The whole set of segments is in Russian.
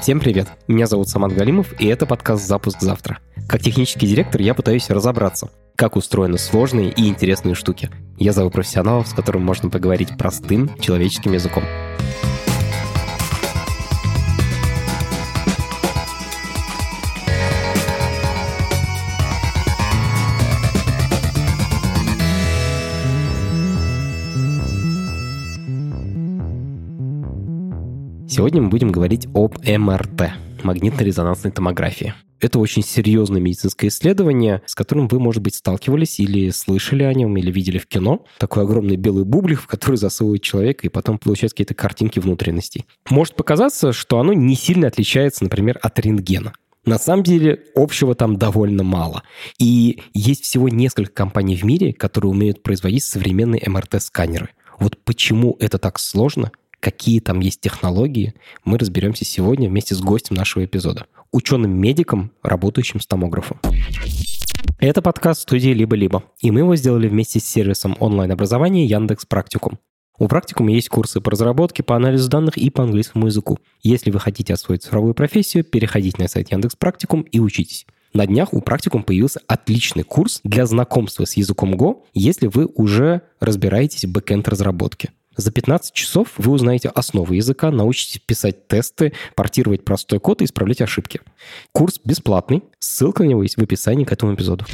Всем привет! Меня зовут Саман Галимов, и это подкаст «Запуск завтра». Как технический директор я пытаюсь разобраться, как устроены сложные и интересные штуки. Я зову профессионалов, с которыми можно поговорить простым человеческим языком. Сегодня мы будем говорить об МРТ – магнитно-резонансной томографии. Это очень серьезное медицинское исследование, с которым вы, может быть, сталкивались или слышали о нем, или видели в кино. Такой огромный белый бублик, в который засовывают человека, и потом получают какие-то картинки внутренностей. Может показаться, что оно не сильно отличается, например, от рентгена. На самом деле общего там довольно мало. И есть всего несколько компаний в мире, которые умеют производить современные МРТ-сканеры. Вот почему это так сложно, какие там есть технологии, мы разберемся сегодня вместе с гостем нашего эпизода, ученым-медиком, работающим с томографом. Это подкаст студии «Либо-либо», и мы его сделали вместе с сервисом онлайн-образования Яндекс Практикум. У Практикума есть курсы по разработке, по анализу данных и по английскому языку. Если вы хотите освоить цифровую профессию, переходите на сайт Яндекс Практикум и учитесь. На днях у Практикум появился отличный курс для знакомства с языком Go, если вы уже разбираетесь в бэкенд разработке. За 15 часов вы узнаете основы языка, научитесь писать тесты, портировать простой код и исправлять ошибки. Курс бесплатный, ссылка на него есть в описании к этому эпизоду.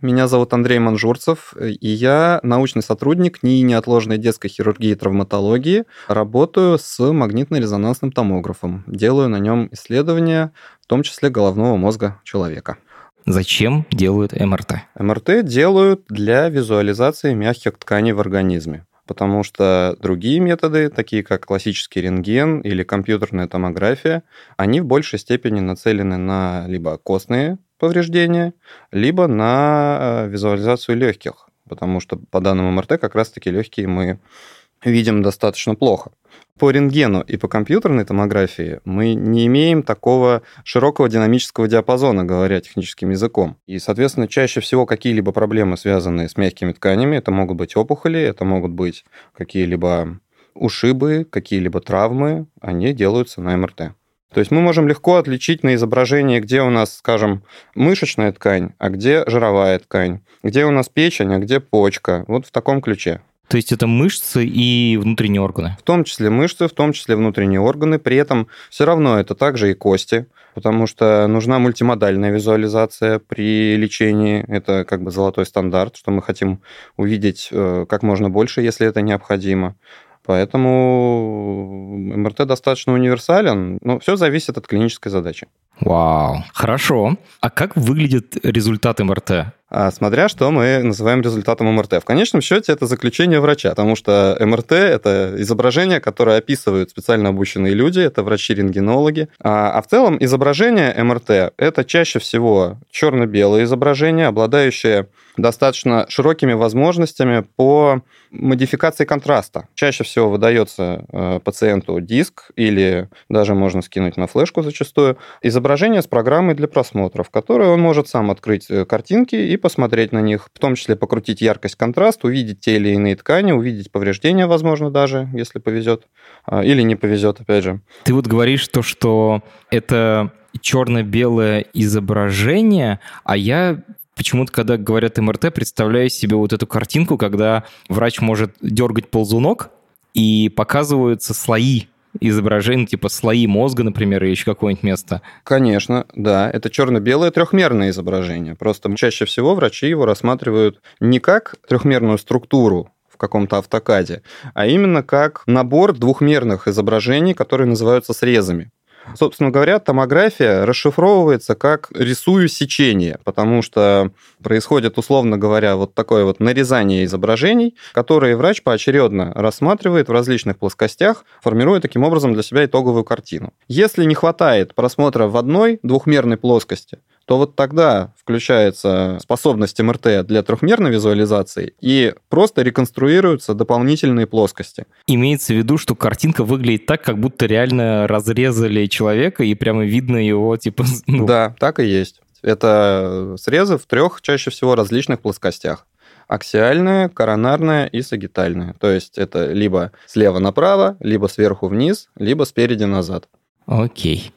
Меня зовут Андрей Манжурцев, и я научный сотрудник НИИ неотложной детской хирургии и травматологии. Работаю с магнитно-резонансным томографом. Делаю на нем исследования, в том числе головного мозга человека. Зачем делают МРТ? МРТ делают для визуализации мягких тканей в организме потому что другие методы, такие как классический рентген или компьютерная томография, они в большей степени нацелены на либо костные повреждения, либо на э, визуализацию легких, потому что по данным МРТ как раз-таки легкие мы видим достаточно плохо. По рентгену и по компьютерной томографии мы не имеем такого широкого динамического диапазона, говоря техническим языком. И, соответственно, чаще всего какие-либо проблемы, связанные с мягкими тканями, это могут быть опухоли, это могут быть какие-либо ушибы, какие-либо травмы, они делаются на МРТ. То есть мы можем легко отличить на изображении, где у нас, скажем, мышечная ткань, а где жировая ткань, где у нас печень, а где почка. Вот в таком ключе. То есть это мышцы и внутренние органы? В том числе мышцы, в том числе внутренние органы. При этом все равно это также и кости, потому что нужна мультимодальная визуализация при лечении. Это как бы золотой стандарт, что мы хотим увидеть э, как можно больше, если это необходимо. Поэтому МРТ достаточно универсален, но все зависит от клинической задачи. Вау, хорошо. А как выглядит результат МРТ? А, смотря что мы называем результатом МРТ. В конечном счете это заключение врача, потому что МРТ – это изображение, которое описывают специально обученные люди, это врачи-рентгенологи. А, а в целом изображение МРТ – это чаще всего черно-белое изображение, обладающее достаточно широкими возможностями по модификации контраста. Чаще всего выдается э, пациенту диск или даже можно скинуть на флешку зачастую изображение с программой для просмотра, в которой он может сам открыть э, картинки и посмотреть на них, в том числе покрутить яркость, контраст, увидеть те или иные ткани, увидеть повреждения, возможно, даже, если повезет, а, или не повезет, опять же. Ты вот говоришь то, что это черно-белое изображение, а я почему-то, когда говорят МРТ, представляю себе вот эту картинку, когда врач может дергать ползунок, и показываются слои изображений, типа слои мозга, например, или еще какое-нибудь место? Конечно, да. Это черно-белое трехмерное изображение. Просто чаще всего врачи его рассматривают не как трехмерную структуру в каком-то автокаде, а именно как набор двухмерных изображений, которые называются срезами. Собственно говоря, томография расшифровывается как рисую сечение, потому что происходит, условно говоря, вот такое вот нарезание изображений, которые врач поочередно рассматривает в различных плоскостях, формируя таким образом для себя итоговую картину. Если не хватает просмотра в одной двухмерной плоскости, то вот тогда включается способность МРТ для трехмерной визуализации и просто реконструируются дополнительные плоскости. Имеется в виду, что картинка выглядит так, как будто реально разрезали человека и прямо видно его, типа... Ну... Да, так и есть. Это срезы в трех чаще всего различных плоскостях аксиальная, коронарная и сагитальная. То есть это либо слева направо, либо сверху вниз, либо спереди назад. Окей.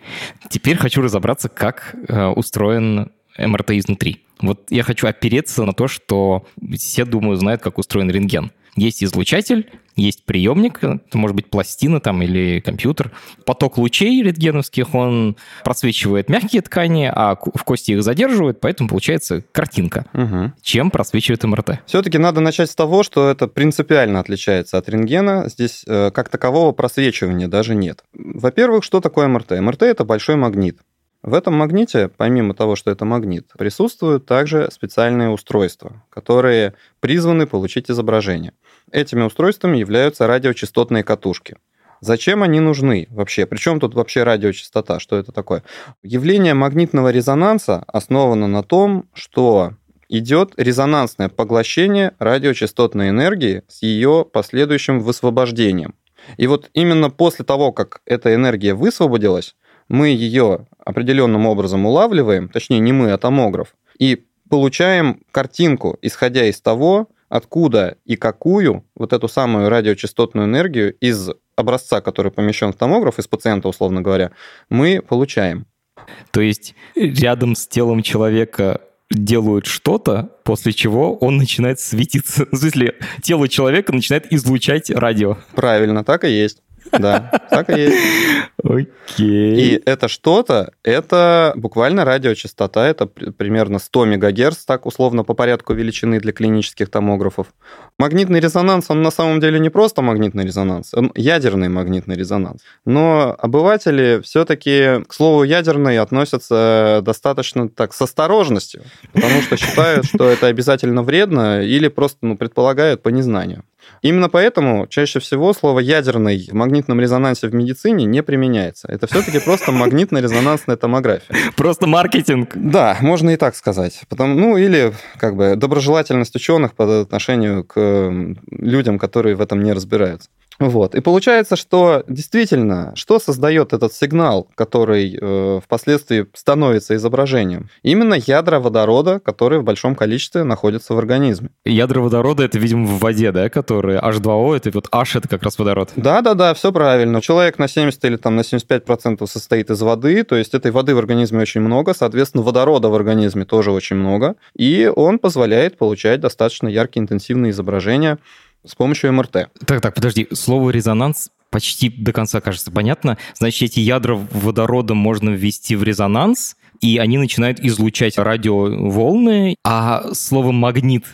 Теперь хочу разобраться, как э, устроен МРТ изнутри. Вот я хочу опереться на то, что все, думаю, знают, как устроен рентген. Есть излучатель, есть приемник, это может быть пластина там или компьютер. Поток лучей рентгеновских, он просвечивает мягкие ткани, а в кости их задерживает, поэтому получается картинка. Угу. Чем просвечивает МРТ? Все-таки надо начать с того, что это принципиально отличается от рентгена. Здесь э, как такового просвечивания даже нет. Во-первых, что такое МРТ? МРТ – это большой магнит. В этом магните, помимо того, что это магнит, присутствуют также специальные устройства, которые призваны получить изображение. Этими устройствами являются радиочастотные катушки. Зачем они нужны вообще? Причем тут вообще радиочастота? Что это такое? Явление магнитного резонанса основано на том, что идет резонансное поглощение радиочастотной энергии с ее последующим высвобождением. И вот именно после того, как эта энергия высвободилась, мы ее определенным образом улавливаем, точнее не мы, а томограф, и получаем картинку, исходя из того, откуда и какую вот эту самую радиочастотную энергию из образца, который помещен в томограф, из пациента, условно говоря, мы получаем. То есть рядом с телом человека делают что-то, после чего он начинает светиться. В смысле, тело человека начинает излучать радио. Правильно, так и есть. Да, так и есть. Окей. И это что-то, это буквально радиочастота, это примерно 100 МГц, так условно по порядку величины для клинических томографов. Магнитный резонанс, он на самом деле не просто магнитный резонанс, он ядерный магнитный резонанс. Но обыватели все-таки к слову ядерный относятся достаточно так с осторожностью, потому что считают, что это обязательно вредно или просто ну, предполагают по незнанию. Именно поэтому чаще всего слово «ядерный» в магнитном резонансе в медицине не применяется. Это все-таки просто магнитно-резонансная томография. Просто маркетинг. Да, можно и так сказать. Потом, ну, или как бы доброжелательность ученых по отношению к людям, которые в этом не разбираются. Вот. И получается, что действительно, что создает этот сигнал, который э, впоследствии становится изображением? Именно ядра водорода, которые в большом количестве находятся в организме. Ядра водорода это, видимо, в воде, да, которые H2O, это вот H это как раз водород. Да, да, да, все правильно. Человек на 70 или там на 75% состоит из воды, то есть этой воды в организме очень много, соответственно, водорода в организме тоже очень много, и он позволяет получать достаточно яркие интенсивные изображения с помощью МРТ. Так, так, подожди. Слово резонанс почти до конца кажется понятно. Значит, эти ядра водорода можно ввести в резонанс, и они начинают излучать радиоволны, а слово «магнит»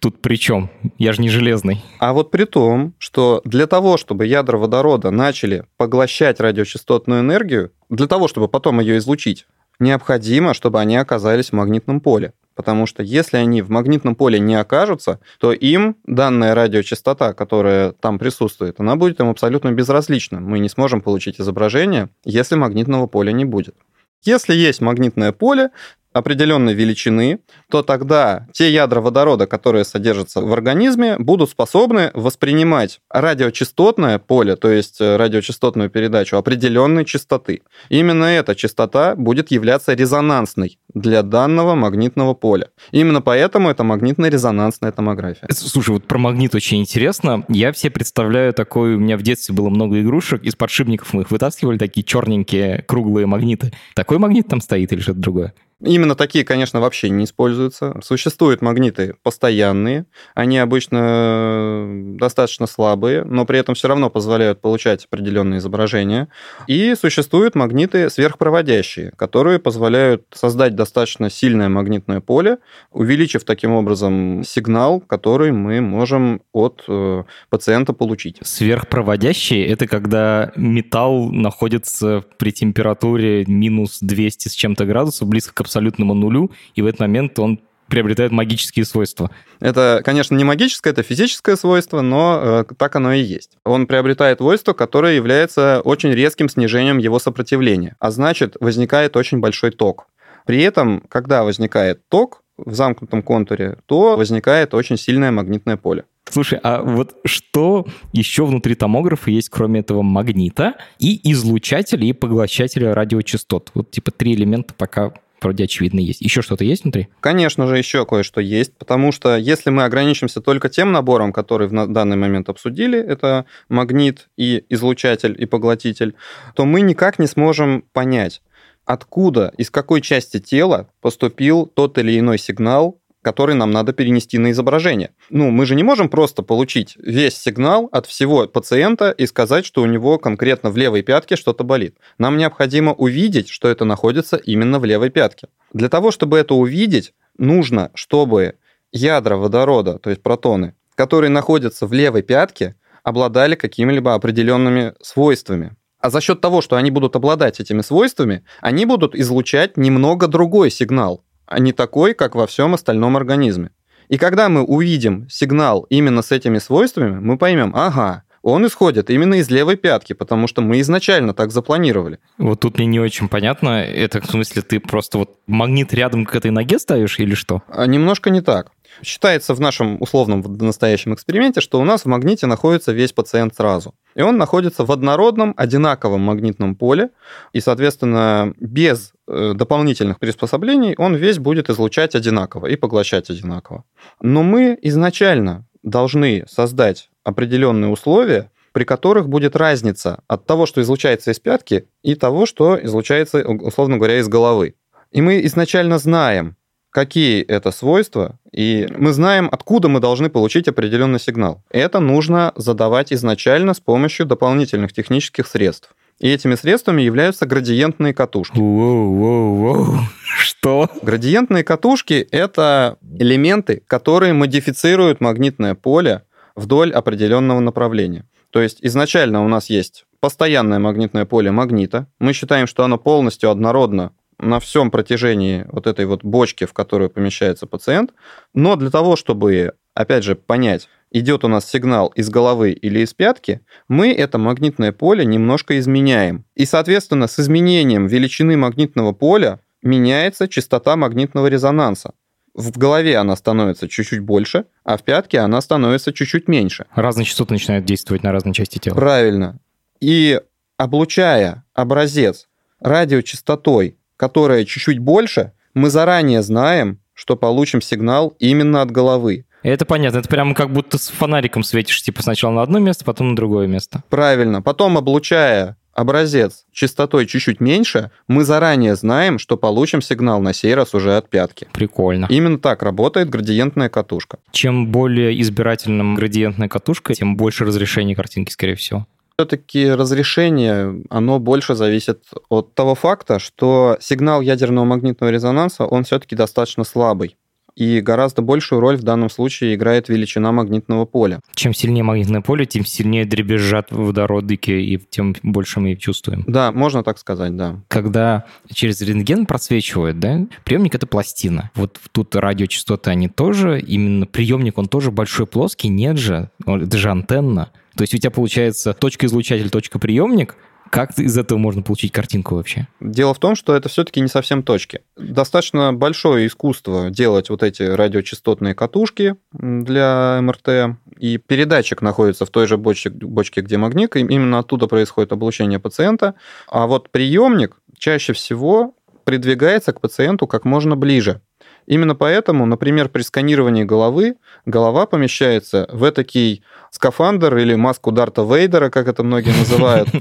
тут при чем? Я же не железный. А вот при том, что для того, чтобы ядра водорода начали поглощать радиочастотную энергию, для того, чтобы потом ее излучить, необходимо, чтобы они оказались в магнитном поле. Потому что если они в магнитном поле не окажутся, то им данная радиочастота, которая там присутствует, она будет им абсолютно безразлична. Мы не сможем получить изображение, если магнитного поля не будет. Если есть магнитное поле, определенной величины, то тогда те ядра водорода, которые содержатся в организме, будут способны воспринимать радиочастотное поле, то есть э, радиочастотную передачу определенной частоты. Именно эта частота будет являться резонансной для данного магнитного поля. Именно поэтому это магнитно-резонансная томография. Слушай, вот про магнит очень интересно. Я все представляю такой, у меня в детстве было много игрушек, из подшипников мы их вытаскивали, такие черненькие круглые магниты. Такой магнит там стоит или что-то другое? Именно такие, конечно, вообще не используются. Существуют магниты постоянные, они обычно э, достаточно слабые, но при этом все равно позволяют получать определенные изображения. И существуют магниты сверхпроводящие, которые позволяют создать достаточно сильное магнитное поле, увеличив таким образом сигнал, который мы можем от э, пациента получить. Сверхпроводящие – это когда металл находится при температуре минус 200 с чем-то градусов, близко к абсолютному нулю, и в этот момент он приобретает магические свойства. Это, конечно, не магическое, это физическое свойство, но э, так оно и есть. Он приобретает свойство, которое является очень резким снижением его сопротивления, а значит, возникает очень большой ток. При этом, когда возникает ток в замкнутом контуре, то возникает очень сильное магнитное поле. Слушай, а вот что еще внутри томографа есть, кроме этого магнита и излучателя и поглощателя радиочастот? Вот типа три элемента пока вроде очевидно есть. Еще что-то есть внутри? Конечно же, еще кое-что есть, потому что если мы ограничимся только тем набором, который в данный момент обсудили, это магнит и излучатель и поглотитель, то мы никак не сможем понять, откуда, из какой части тела поступил тот или иной сигнал, который нам надо перенести на изображение. Ну, мы же не можем просто получить весь сигнал от всего пациента и сказать, что у него конкретно в левой пятке что-то болит. Нам необходимо увидеть, что это находится именно в левой пятке. Для того, чтобы это увидеть, нужно, чтобы ядра водорода, то есть протоны, которые находятся в левой пятке, обладали какими-либо определенными свойствами. А за счет того, что они будут обладать этими свойствами, они будут излучать немного другой сигнал, а не такой, как во всем остальном организме. И когда мы увидим сигнал именно с этими свойствами, мы поймем, ага, он исходит именно из левой пятки, потому что мы изначально так запланировали. Вот тут мне не очень понятно. Это в смысле ты просто вот магнит рядом к этой ноге ставишь или что? А немножко не так. Считается в нашем условном настоящем эксперименте, что у нас в магните находится весь пациент сразу. И он находится в однородном, одинаковом магнитном поле, и, соответственно, без дополнительных приспособлений он весь будет излучать одинаково и поглощать одинаково. Но мы изначально должны создать определенные условия, при которых будет разница от того, что излучается из пятки, и того, что излучается, условно говоря, из головы. И мы изначально знаем, какие это свойства, и мы знаем, откуда мы должны получить определенный сигнал. Это нужно задавать изначально с помощью дополнительных технических средств. И этими средствами являются градиентные катушки. Воу-воу-воу. Что? Градиентные катушки — это элементы, которые модифицируют магнитное поле вдоль определенного направления. То есть изначально у нас есть постоянное магнитное поле магнита. Мы считаем, что оно полностью однородно на всем протяжении вот этой вот бочки, в которую помещается пациент. Но для того, чтобы, опять же, понять, идет у нас сигнал из головы или из пятки, мы это магнитное поле немножко изменяем. И, соответственно, с изменением величины магнитного поля меняется частота магнитного резонанса. В голове она становится чуть-чуть больше, а в пятке она становится чуть-чуть меньше. Разные частоты начинают действовать на разные части тела. Правильно. И облучая образец радиочастотой которая чуть-чуть больше, мы заранее знаем, что получим сигнал именно от головы. Это понятно. Это прямо как будто с фонариком светишь, типа сначала на одно место, потом на другое место. Правильно. Потом, облучая образец частотой чуть-чуть меньше, мы заранее знаем, что получим сигнал на сей раз уже от пятки. Прикольно. Именно так работает градиентная катушка. Чем более избирательным градиентная катушка, тем больше разрешения картинки, скорее всего все-таки разрешение, оно больше зависит от того факта, что сигнал ядерного магнитного резонанса, он все-таки достаточно слабый. И гораздо большую роль в данном случае играет величина магнитного поля. Чем сильнее магнитное поле, тем сильнее дребезжат водородики, и тем больше мы их чувствуем. Да, можно так сказать, да. Когда через рентген просвечивают, да, приемник — это пластина. Вот тут радиочастоты, они тоже, именно приемник, он тоже большой плоский, нет же, это же антенна. То есть у тебя получается точка излучатель, точка приемник, как из этого можно получить картинку вообще? Дело в том, что это все-таки не совсем точки. Достаточно большое искусство делать вот эти радиочастотные катушки для МРТ, и передатчик находится в той же бочке, бочке где магнит, и именно оттуда происходит облучение пациента. А вот приемник чаще всего придвигается к пациенту как можно ближе. Именно поэтому, например, при сканировании головы голова помещается в этакий скафандр или маску Дарта Вейдера, как это многие называют.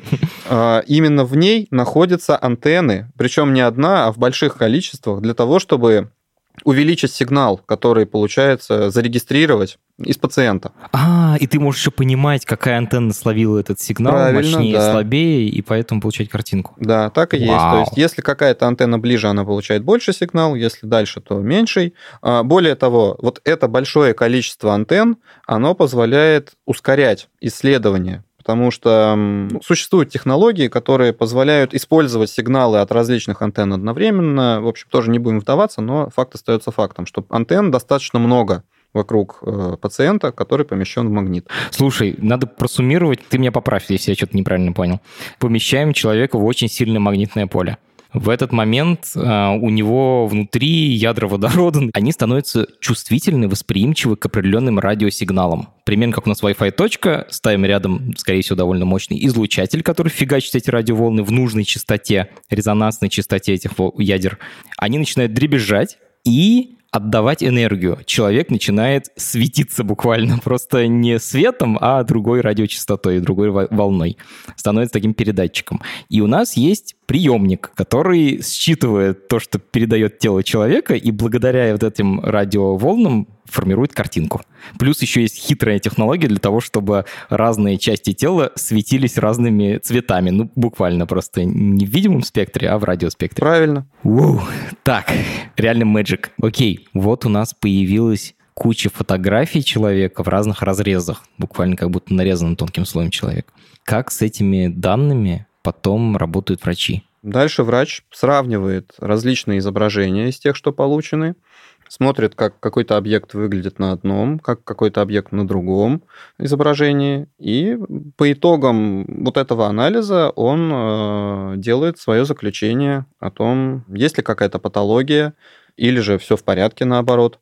А, именно в ней находятся антенны, причем не одна, а в больших количествах, для того, чтобы увеличить сигнал, который получается зарегистрировать из пациента. А, и ты можешь еще понимать, какая антенна словила этот сигнал, Правильно, мощнее, да. слабее, и поэтому получать картинку. Да, так и Вау. есть. То есть, если какая-то антенна ближе, она получает больше сигнал, если дальше, то меньший. А, более того, вот это большое количество антенн, оно позволяет ускорять исследование потому что существуют технологии, которые позволяют использовать сигналы от различных антенн одновременно. В общем, тоже не будем вдаваться, но факт остается фактом, что антенн достаточно много вокруг э, пациента, который помещен в магнит. Слушай, надо просуммировать, ты меня поправь, если я что-то неправильно понял. Помещаем человека в очень сильное магнитное поле В этот момент э, у него внутри ядра водорода, они становятся чувствительны, восприимчивы к определенным радиосигналам. Примерно как у нас Wi-Fi точка, ставим рядом, скорее всего, довольно мощный излучатель, который фигачит эти радиоволны в нужной частоте, резонансной частоте этих ядер. Они начинают дребезжать, и отдавать энергию. Человек начинает светиться буквально просто не светом, а другой радиочастотой, другой волной. Становится таким передатчиком. И у нас есть приемник, который считывает то, что передает тело человека, и благодаря вот этим радиоволнам формирует картинку. Плюс еще есть хитрая технология для того, чтобы разные части тела светились разными цветами. Ну, буквально просто не в видимом спектре, а в радиоспектре. Правильно. Ууу. Так, реально magic. Окей, вот у нас появилась куча фотографий человека в разных разрезах, буквально как будто нарезанным тонким слоем человек. Как с этими данными потом работают врачи? Дальше врач сравнивает различные изображения из тех, что получены, смотрит, как какой-то объект выглядит на одном, как какой-то объект на другом изображении, и по итогам вот этого анализа он э, делает свое заключение о том, есть ли какая-то патология, или же все в порядке наоборот.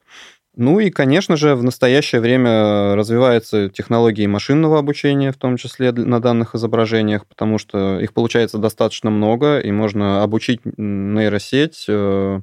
Ну и, конечно же, в настоящее время развиваются технологии машинного обучения, в том числе на данных изображениях, потому что их получается достаточно много, и можно обучить нейросеть э,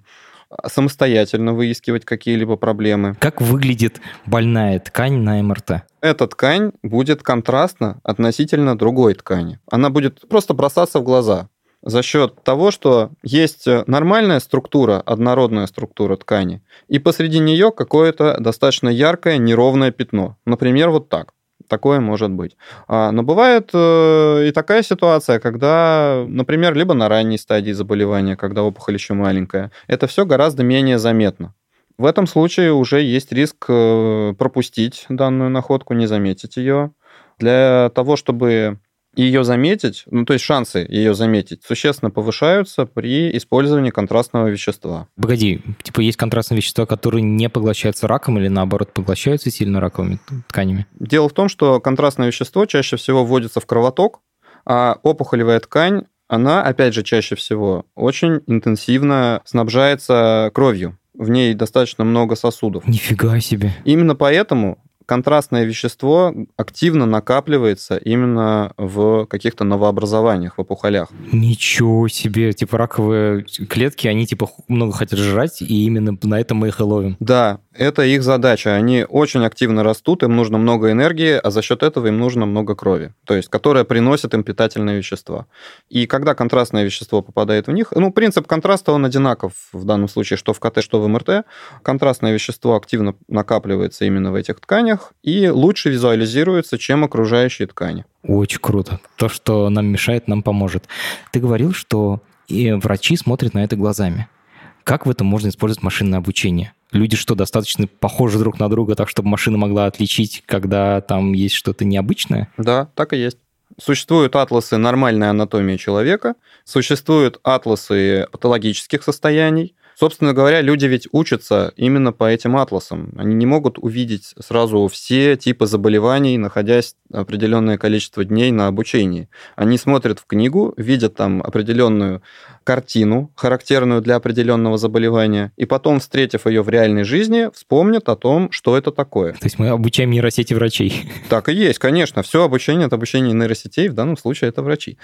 самостоятельно выискивать какие-либо проблемы. Как выглядит больная ткань на МРТ? Эта ткань будет контрастна относительно другой ткани. Она будет просто бросаться в глаза за счет того, что есть нормальная структура, однородная структура ткани, и посреди нее какое-то достаточно яркое неровное пятно. Например, вот так такое может быть. А, но бывает э, и такая ситуация, когда, например, либо на ранней стадии заболевания, когда опухоль еще маленькая, это все гораздо менее заметно. В этом случае уже есть риск э, пропустить данную находку, не заметить ее. Для того, чтобы ее заметить, ну то есть шансы ее заметить существенно повышаются при использовании контрастного вещества. Погоди, типа есть контрастные вещества, которые не поглощаются раком или наоборот поглощаются сильно раковыми тканями? Дело в том, что контрастное вещество чаще всего вводится в кровоток, а опухолевая ткань, она, опять же, чаще всего очень интенсивно снабжается кровью в ней достаточно много сосудов. Нифига себе. Именно поэтому контрастное вещество активно накапливается именно в каких-то новообразованиях, в опухолях. Ничего себе! Типа раковые клетки, они типа много хотят жрать, и именно на этом мы их и ловим. Да, это их задача. Они очень активно растут, им нужно много энергии, а за счет этого им нужно много крови, то есть которая приносит им питательные вещества. И когда контрастное вещество попадает в них, ну, принцип контраста, он одинаков в данном случае, что в КТ, что в МРТ. Контрастное вещество активно накапливается именно в этих тканях, и лучше визуализируется, чем окружающие ткани. Очень круто. То, что нам мешает, нам поможет. Ты говорил, что и врачи смотрят на это глазами. Как в этом можно использовать машинное обучение? Люди что, достаточно похожи друг на друга, так чтобы машина могла отличить, когда там есть что-то необычное? Да, так и есть. Существуют атласы нормальной анатомии человека, существуют атласы патологических состояний, Собственно говоря, люди ведь учатся именно по этим атласам. Они не могут увидеть сразу все типы заболеваний, находясь определенное количество дней на обучении. Они смотрят в книгу, видят там определенную картину, характерную для определенного заболевания, и потом, встретив ее в реальной жизни, вспомнят о том, что это такое. То есть мы обучаем нейросети врачей. Так и есть, конечно. Все обучение это обучение нейросетей, в данном случае это врачи.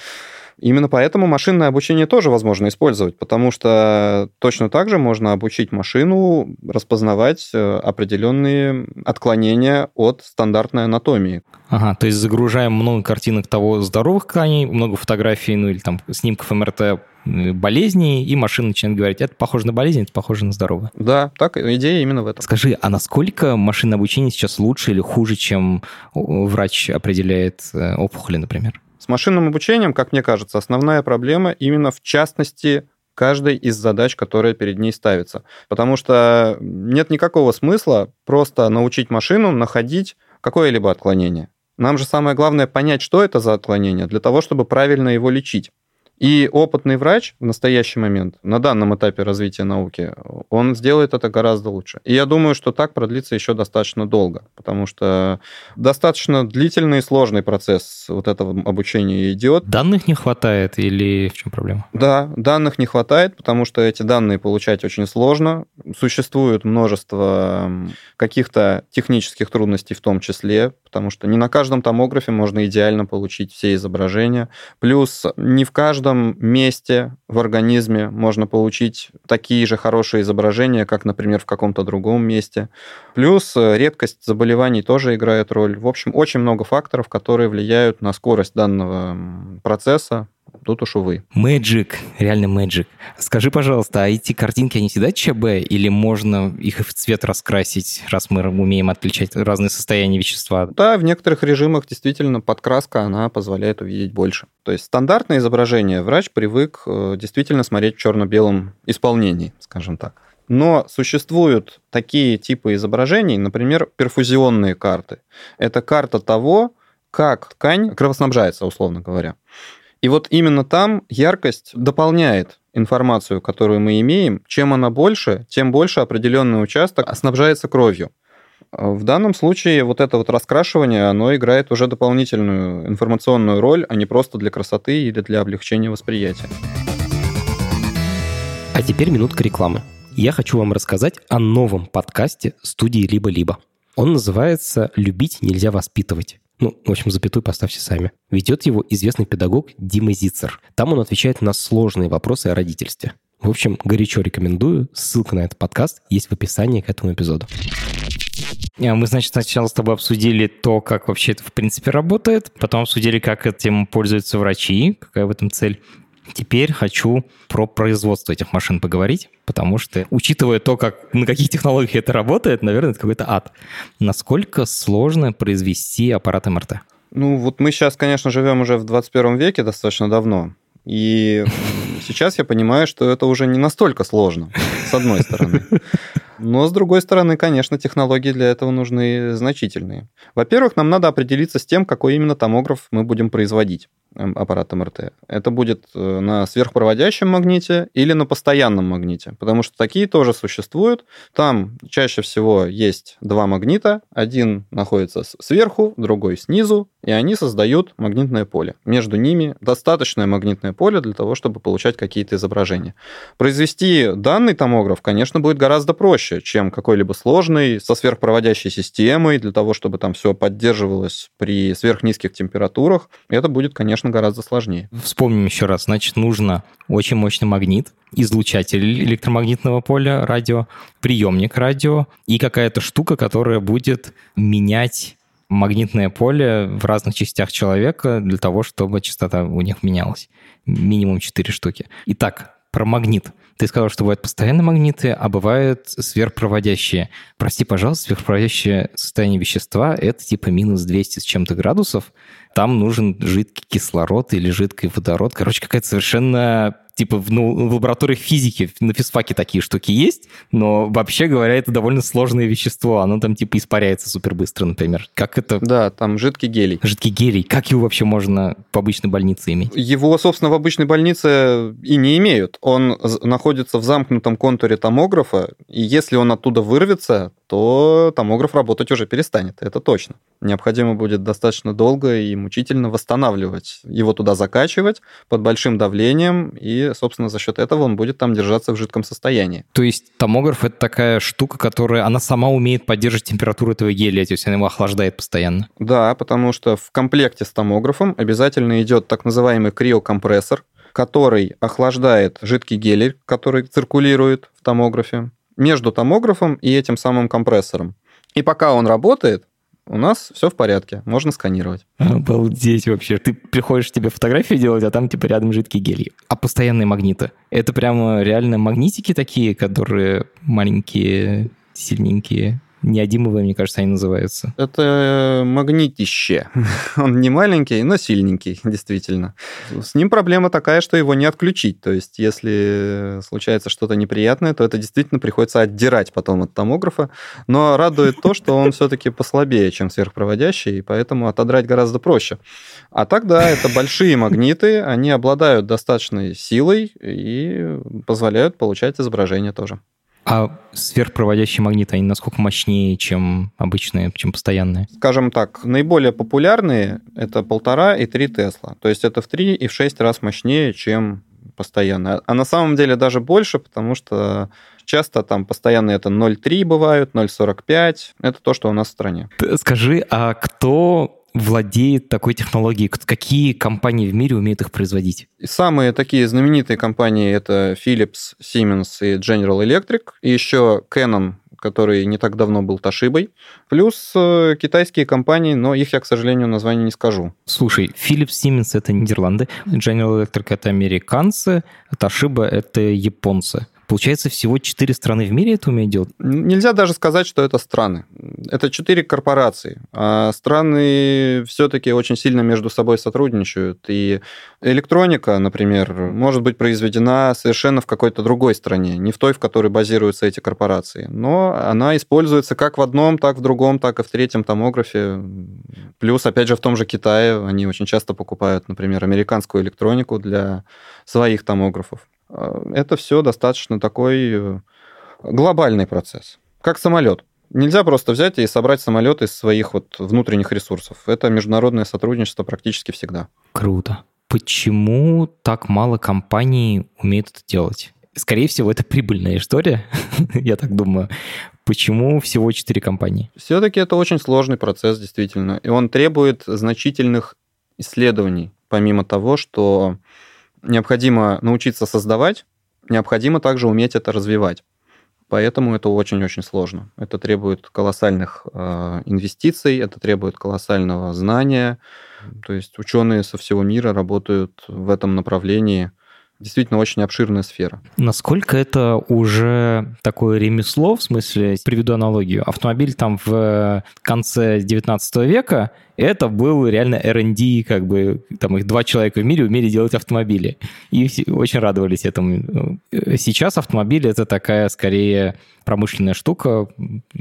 Именно поэтому машинное обучение тоже возможно использовать, потому что точно так же можно обучить машину распознавать э, определенные отклонения от стандартной анатомии. Ага, то есть загружаем много картинок того здоровых тканей, много фотографий, ну или там снимков МРТ болезней, и машина начинает говорить, это похоже на болезнь, это похоже на здоровое. Да, так, идея именно в этом. Скажи, а насколько машинное обучение сейчас лучше или хуже, чем врач определяет э, опухоли, например? С машинным обучением, как мне кажется, основная проблема именно в частности каждой из задач, которая перед ней ставится. Потому что нет никакого смысла просто научить машину находить какое-либо отклонение. Нам же самое главное понять, что это за отклонение, для того, чтобы правильно его лечить. И опытный врач в настоящий момент, на данном этапе развития науки, он сделает это гораздо лучше. И я думаю, что так продлится еще достаточно долго, потому что достаточно длительный и сложный процесс вот этого обучения идет. Данных не хватает или в чем проблема? Да, данных не хватает, потому что эти данные получать очень сложно. Существует множество каких-то технических трудностей в том числе, потому что не на каждом томографе можно идеально получить все изображения. Плюс не в каждом месте в организме можно получить такие же хорошие изображения, как, например, в каком-то другом месте. Плюс редкость заболеваний тоже играет роль. В общем, очень много факторов, которые влияют на скорость данного процесса, тут уж увы. Magic, реально Magic. Скажи, пожалуйста, а эти картинки, они всегда ЧБ или можно их в цвет раскрасить, раз мы умеем отличать разные состояния вещества? Да, в некоторых режимах действительно подкраска, она позволяет увидеть больше. То есть стандартное изображение врач привык э, действительно смотреть в черно-белом исполнении, скажем так. Но существуют такие типы изображений, например, перфузионные карты. Это карта того, как ткань кровоснабжается, условно говоря. И вот именно там яркость дополняет информацию, которую мы имеем. Чем она больше, тем больше определенный участок снабжается кровью. В данном случае вот это вот раскрашивание, оно играет уже дополнительную информационную роль, а не просто для красоты или для облегчения восприятия. А теперь минутка рекламы. Я хочу вам рассказать о новом подкасте студии «Либо-либо». Он называется «Любить нельзя воспитывать». Ну, в общем, запятую поставьте сами. Ведет его известный педагог Дима Зицер. Там он отвечает на сложные вопросы о родительстве. В общем, горячо рекомендую. Ссылка на этот подкаст есть в описании к этому эпизоду. А мы, значит, сначала с тобой обсудили то, как вообще это в принципе работает, потом обсудили, как этим пользуются врачи, какая в этом цель. Теперь хочу про производство этих машин поговорить, потому что, учитывая то, как, на каких технологиях это работает, наверное, это какой-то ад. Насколько сложно произвести аппарат МРТ? Ну, вот мы сейчас, конечно, живем уже в 21 веке достаточно давно. И сейчас я понимаю, что это уже не настолько сложно, с одной стороны. Но, с другой стороны, конечно, технологии для этого нужны значительные. Во-первых, нам надо определиться с тем, какой именно томограф мы будем производить аппарат МРТ. Это будет э, на сверхпроводящем магните или на постоянном магните, потому что такие тоже существуют. Там чаще всего есть два магнита, один находится сверху, другой снизу, и они создают магнитное поле. Между ними достаточное магнитное поле для того, чтобы получать какие-то изображения. Произвести данный томограф, конечно, будет гораздо проще, чем какой-либо сложный со сверхпроводящей системой для того, чтобы там все поддерживалось при сверхнизких температурах. Это будет, конечно, гораздо сложнее. Вспомним еще раз. Значит, нужно очень мощный магнит, излучатель электромагнитного поля радио, приемник радио и какая-то штука, которая будет менять магнитное поле в разных частях человека для того, чтобы частота у них менялась. Минимум 4 штуки. Итак, про магнит. Ты сказал, что бывают постоянные магниты, а бывают сверхпроводящие. Прости, пожалуйста, сверхпроводящее состояние вещества — это типа минус 200 с чем-то градусов. Там нужен жидкий кислород или жидкий водород. Короче, какая-то совершенно типа в, ну, в лабораториях физики на физфаке такие штуки есть, но вообще говоря, это довольно сложное вещество. Оно там типа испаряется супер быстро, например. Как это? Да, там жидкий гелий. Жидкий гелий. Как его вообще можно в обычной больнице иметь? Его, собственно, в обычной больнице и не имеют. Он находится в замкнутом контуре томографа, и если он оттуда вырвется, то томограф работать уже перестанет, это точно. Необходимо будет достаточно долго и мучительно восстанавливать, его туда закачивать под большим давлением, и, собственно, за счет этого он будет там держаться в жидком состоянии. То есть томограф — это такая штука, которая, она сама умеет поддерживать температуру этого гелия, то есть она его охлаждает постоянно? Да, потому что в комплекте с томографом обязательно идет так называемый криокомпрессор, который охлаждает жидкий гелий, который циркулирует в томографе, между томографом и этим самым компрессором. И пока он работает, у нас все в порядке, можно сканировать. Обалдеть вообще. Ты приходишь тебе фотографии делать, а там типа рядом жидкий гелий. А постоянные магниты? Это прямо реально магнитики такие, которые маленькие, сильненькие, Неодимовые, мне кажется, они называются. Это магнитище. Он не маленький, но сильненький, действительно. С ним проблема такая, что его не отключить. То есть, если случается что-то неприятное, то это действительно приходится отдирать потом от томографа. Но радует то, что он все-таки послабее, чем сверхпроводящий, и поэтому отодрать гораздо проще. А так, да, это большие магниты, они обладают достаточной силой и позволяют получать изображение тоже. А сверхпроводящие магниты, они насколько мощнее, чем обычные, чем постоянные? Скажем так, наиболее популярные — это полтора и три Тесла. То есть это в три и в шесть раз мощнее, чем постоянно. А на самом деле даже больше, потому что часто там постоянные это 0,3 бывают, 0,45. Это то, что у нас в стране. Скажи, а кто владеет такой технологией? Какие компании в мире умеют их производить? Самые такие знаменитые компании это Philips, Siemens и General Electric. И еще Canon, который не так давно был Тошибой. Плюс э, китайские компании, но их я, к сожалению, название не скажу. Слушай, Philips, Siemens — это Нидерланды, General Electric — это американцы, Toshiba — это японцы. Получается, всего четыре страны в мире это умеют делать? Нельзя даже сказать, что это страны. Это четыре корпорации. А страны все-таки очень сильно между собой сотрудничают. И электроника, например, может быть произведена совершенно в какой-то другой стране, не в той, в которой базируются эти корпорации. Но она используется как в одном, так в другом, так и в третьем томографе. Плюс, опять же, в том же Китае они очень часто покупают, например, американскую электронику для своих томографов. Э, это все достаточно такой э, глобальный процесс, как самолет. Нельзя просто взять и собрать самолет из своих вот внутренних ресурсов. Это международное сотрудничество практически всегда. Круто. Почему так мало компаний умеют это делать? Скорее всего, это прибыльная история, я так думаю. Почему всего четыре компании? Все-таки это очень сложный процесс, действительно. И он требует значительных исследований, помимо того, что необходимо научиться создавать, необходимо также уметь это развивать. Поэтому это очень-очень сложно. Это требует колоссальных э, инвестиций, это требует колоссального знания. То есть ученые со всего мира работают в этом направлении – действительно очень обширная сфера. Насколько это уже такое ремесло, в смысле, приведу аналогию, автомобиль там в конце 19 века, это был реально R&D, как бы, там их два человека в мире умели делать автомобили. И очень радовались этому. Сейчас автомобиль — это такая, скорее, промышленная штука.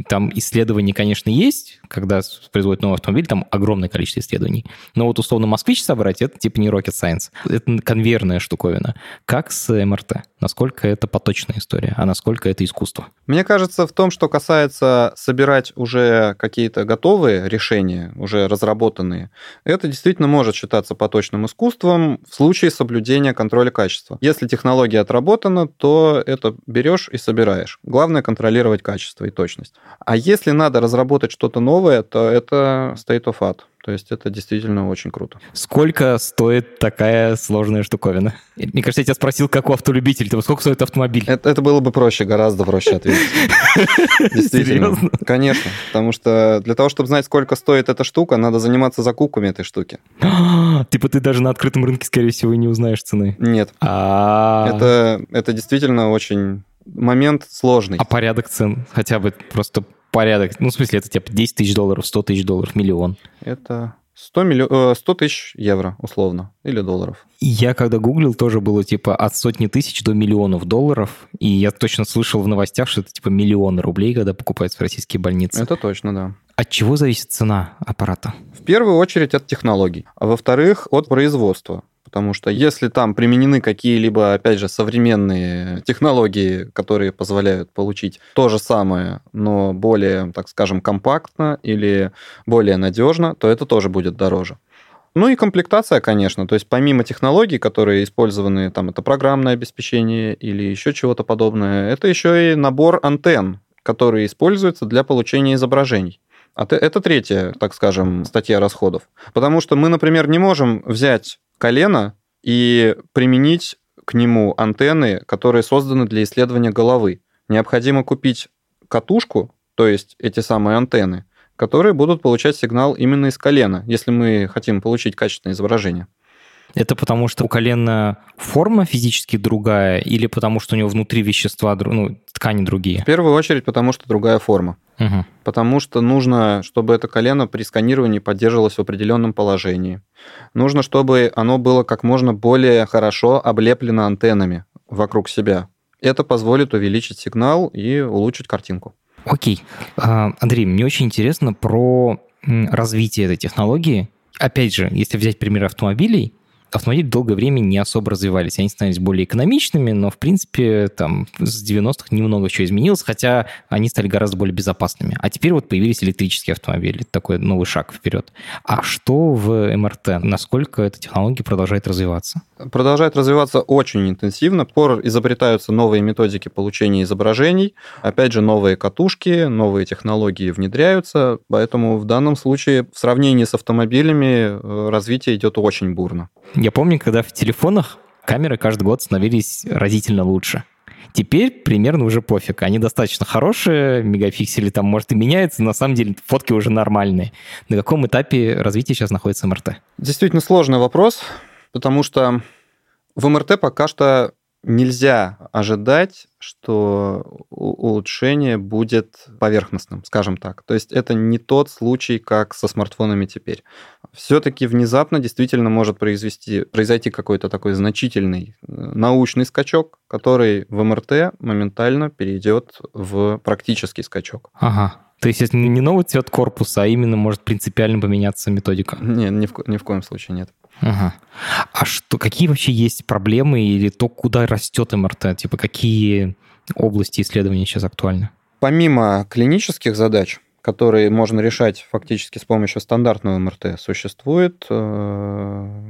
Там исследования, конечно, есть, когда производят новый автомобиль, там огромное количество исследований. Но вот условно москвич собрать, это типа не rocket science. Это конвейерная штуковина. Как с МРТ? Насколько это поточная история, а насколько это искусство? Мне кажется, в том, что касается собирать уже какие-то готовые решения, уже разработанные, это действительно может считаться поточным искусством в случае соблюдения контроля качества. Если технология отработана, то это берешь и собираешь. Главное контролировать качество и точность. А если надо разработать что-то новое, то это state of art. То есть это действительно очень круто. Сколько стоит такая сложная штуковина? Мне кажется, я тебя спросил, как у автолюбителя. Сколько стоит автомобиль? Это, это было бы проще, гораздо проще ответить. Действительно. Конечно. Потому что для того, чтобы знать, сколько стоит эта штука, надо заниматься закупками этой штуки. Типа ты даже на открытом рынке, скорее всего, не узнаешь цены. Нет. А. Это действительно очень момент сложный. А порядок цен? Хотя бы просто порядок. Ну, в смысле, это типа 10 тысяч долларов, 100 тысяч долларов, миллион. Это 100, миллион, 100 тысяч евро, условно, или долларов. Я когда гуглил, тоже было типа от сотни тысяч до миллионов долларов. И я точно слышал в новостях, что это типа миллионы рублей, когда покупаются в российские больницы. Это точно, да. От чего зависит цена аппарата? В первую очередь от технологий, а во-вторых, от производства потому что если там применены какие-либо, опять же, современные технологии, которые позволяют получить то же самое, но более, так скажем, компактно или более надежно, то это тоже будет дороже. Ну и комплектация, конечно. То есть помимо технологий, которые использованы, там это программное обеспечение или еще чего-то подобное, это еще и набор антенн, которые используются для получения изображений. А это третья, так скажем, статья расходов. Потому что мы, например, не можем взять колено и применить к нему антенны, которые созданы для исследования головы. Необходимо купить катушку, то есть эти самые антенны, которые будут получать сигнал именно из колена, если мы хотим получить качественное изображение. Это потому, что у колена форма физически другая, или потому, что у него внутри вещества, ну, ткани другие? В первую очередь, потому что другая форма. Угу. Потому что нужно, чтобы это колено при сканировании поддерживалось в определенном положении. Нужно, чтобы оно было как можно более хорошо облеплено антеннами вокруг себя. Это позволит увеличить сигнал и улучшить картинку. Окей. А, Андрей, мне очень интересно про развитие этой технологии. Опять же, если взять пример автомобилей, автомобили долгое время не особо развивались. Они становились более экономичными, но, в принципе, там с 90-х немного еще изменилось, хотя они стали гораздо более безопасными. А теперь вот появились электрические автомобили. Такой новый шаг вперед. А что в МРТ? Насколько эта технология продолжает развиваться? Продолжает развиваться очень интенсивно. Пор изобретаются новые методики получения изображений. Опять же, новые катушки, новые технологии внедряются. Поэтому в данном случае в сравнении с автомобилями э, развитие идет очень бурно. Я помню, когда в телефонах камеры каждый год становились разительно лучше. Теперь примерно уже пофиг. Они достаточно хорошие, мегапиксели там, может, и меняются, но на самом деле фотки уже нормальные. На каком этапе развития сейчас находится МРТ? Действительно сложный вопрос, потому что в МРТ пока что нельзя ожидать, что улучшение будет поверхностным, скажем так. То есть это не тот случай, как со смартфонами теперь. Все-таки внезапно действительно может произвести, произойти какой-то такой значительный э, научный скачок, который в МРТ моментально перейдет в практический скачок. Ага. То есть это не новый цвет корпуса, а именно может принципиально поменяться методика? Нет, ни в, ни в коем случае нет. Ага. А что, какие вообще есть проблемы или то, куда растет МРТ? Типа какие области исследования сейчас актуальны? Помимо клинических задач, которые можно решать фактически с помощью стандартного МРТ, существует э,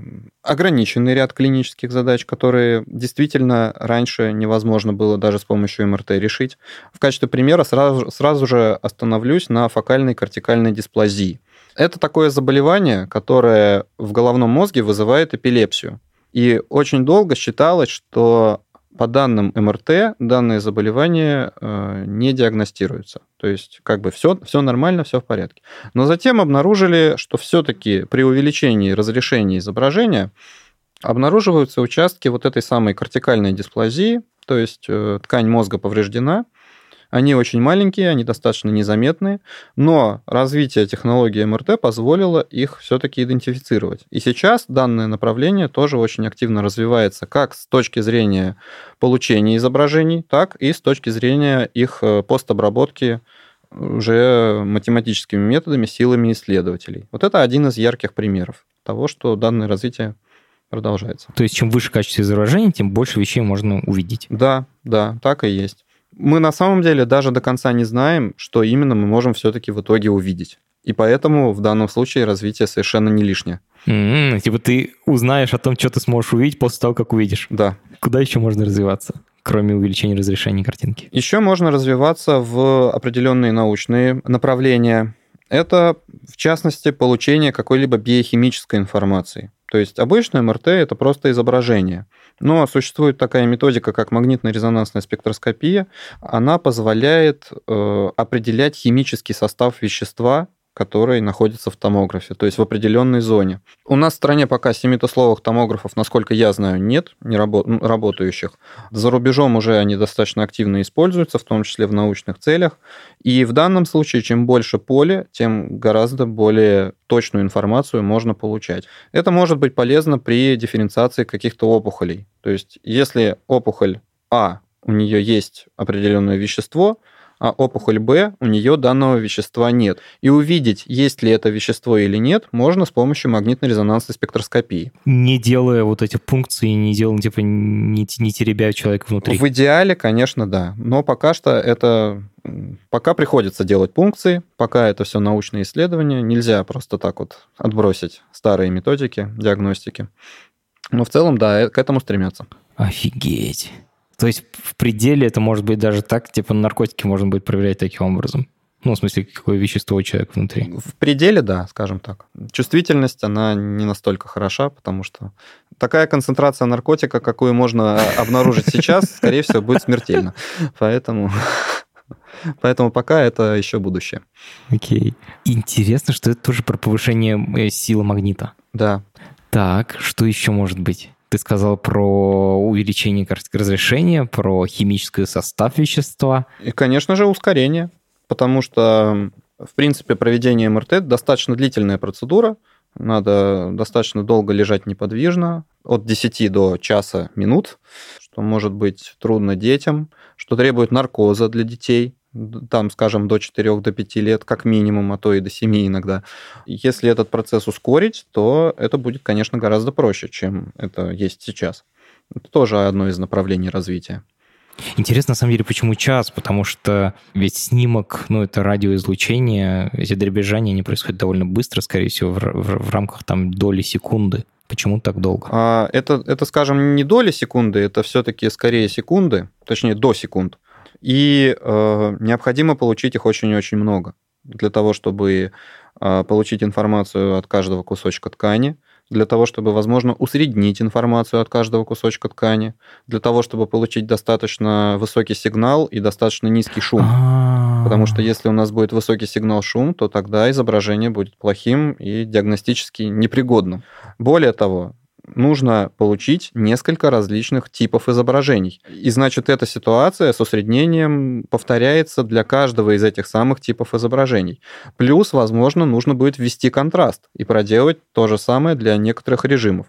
ограниченный ряд клинических задач, которые действительно раньше невозможно было даже с помощью МРТ решить. В качестве примера сразу, сразу же остановлюсь на фокальной кортикальной дисплазии. Это такое заболевание, которое в головном мозге вызывает эпилепсию. И очень долго считалось, что по данным МРТ данные заболевания э, не диагностируются. То есть как бы все, все нормально, все в порядке. Но затем обнаружили, что все-таки при увеличении разрешения изображения обнаруживаются участки вот этой самой кортикальной дисплазии, то есть э, ткань мозга повреждена, они очень маленькие, они достаточно незаметные, но развитие технологии МРТ позволило их все-таки идентифицировать. И сейчас данное направление тоже очень активно развивается как с точки зрения получения изображений, так и с точки зрения их э, постобработки уже математическими методами, силами исследователей. Вот это один из ярких примеров того, что данное развитие продолжается. То есть чем выше качество изображения, тем больше вещей можно увидеть. Да, да, так и есть мы на самом деле даже до конца не знаем, что именно мы можем все-таки в итоге увидеть. И поэтому в данном случае развитие совершенно не лишнее. Mm-hmm. Типа ты узнаешь о том, что ты сможешь увидеть после того, как увидишь. Да. Куда еще можно развиваться, кроме увеличения разрешения картинки? Еще можно развиваться в определенные научные направления. Это, в частности, получение какой-либо биохимической информации. То есть обычное МРТ – это просто изображение – но существует такая методика, как магнитно-резонансная спектроскопия. Она позволяет э, определять химический состав вещества, который находится в томографе, то есть в определенной зоне. У нас в стране пока семитословых томографов, насколько я знаю, нет, не рабо- работающих. За рубежом уже они достаточно активно используются, в том числе в научных целях. И в данном случае, чем больше поле, тем гораздо более точную информацию можно получать. Это может быть полезно при дифференциации каких-то опухолей. То есть, если опухоль А, у нее есть определенное вещество, а опухоль Б, у нее данного вещества нет. И увидеть, есть ли это вещество или нет, можно с помощью магнитно-резонансной спектроскопии. Не делая вот эти пункции, не делая, типа, не, не теребя человека внутри. В идеале, конечно, да. Но пока что это Пока приходится делать пункции, пока это все научные исследования, нельзя просто так вот отбросить старые методики диагностики. Но в целом, да, э, к этому стремятся. Офигеть. То есть в пределе это может быть даже так, типа наркотики можно будет проверять таким образом. Ну, в смысле, какое вещество у человека внутри. В пределе, да, скажем так. Чувствительность, она не настолько хороша, потому что такая концентрация наркотика, какую можно обнаружить сейчас, скорее всего, будет смертельно. Поэтому... Поэтому пока это еще будущее. Окей. Интересно, что это тоже про повышение э, силы магнита. Да. Так, что еще может быть? Ты сказал про увеличение разрешения, про химический состав вещества. И, конечно же, ускорение, потому что, в принципе, проведение МРТ достаточно длительная процедура, надо достаточно долго лежать неподвижно, от 10 до часа минут, что может быть трудно детям, что требует наркоза для детей, там, скажем, до 4 до 5 лет, как минимум, а то и до 7 иногда. Если этот процесс ускорить, то это будет, конечно, гораздо проще, чем это есть сейчас. Это тоже одно из направлений развития. Интересно, на самом деле, почему час? Потому что ведь снимок, ну, это радиоизлучение, эти дребезжания, они происходят довольно быстро, скорее всего, в, в, в рамках там доли секунды. Почему так долго? А, это, это, скажем, не доли секунды, это все-таки скорее секунды, точнее, до секунд. И э, необходимо получить их очень-очень много для того, чтобы э, получить информацию от каждого кусочка ткани, для того, чтобы, возможно, усреднить информацию от каждого кусочка ткани, для того, чтобы получить достаточно высокий сигнал и достаточно низкий шум. Потому что если у нас будет высокий сигнал шум, то тогда изображение будет плохим и диагностически непригодным. Более того, нужно получить несколько различных типов изображений. И значит, эта ситуация с усреднением повторяется для каждого из этих самых типов изображений. Плюс, возможно, нужно будет ввести контраст и проделать то же самое для некоторых режимов.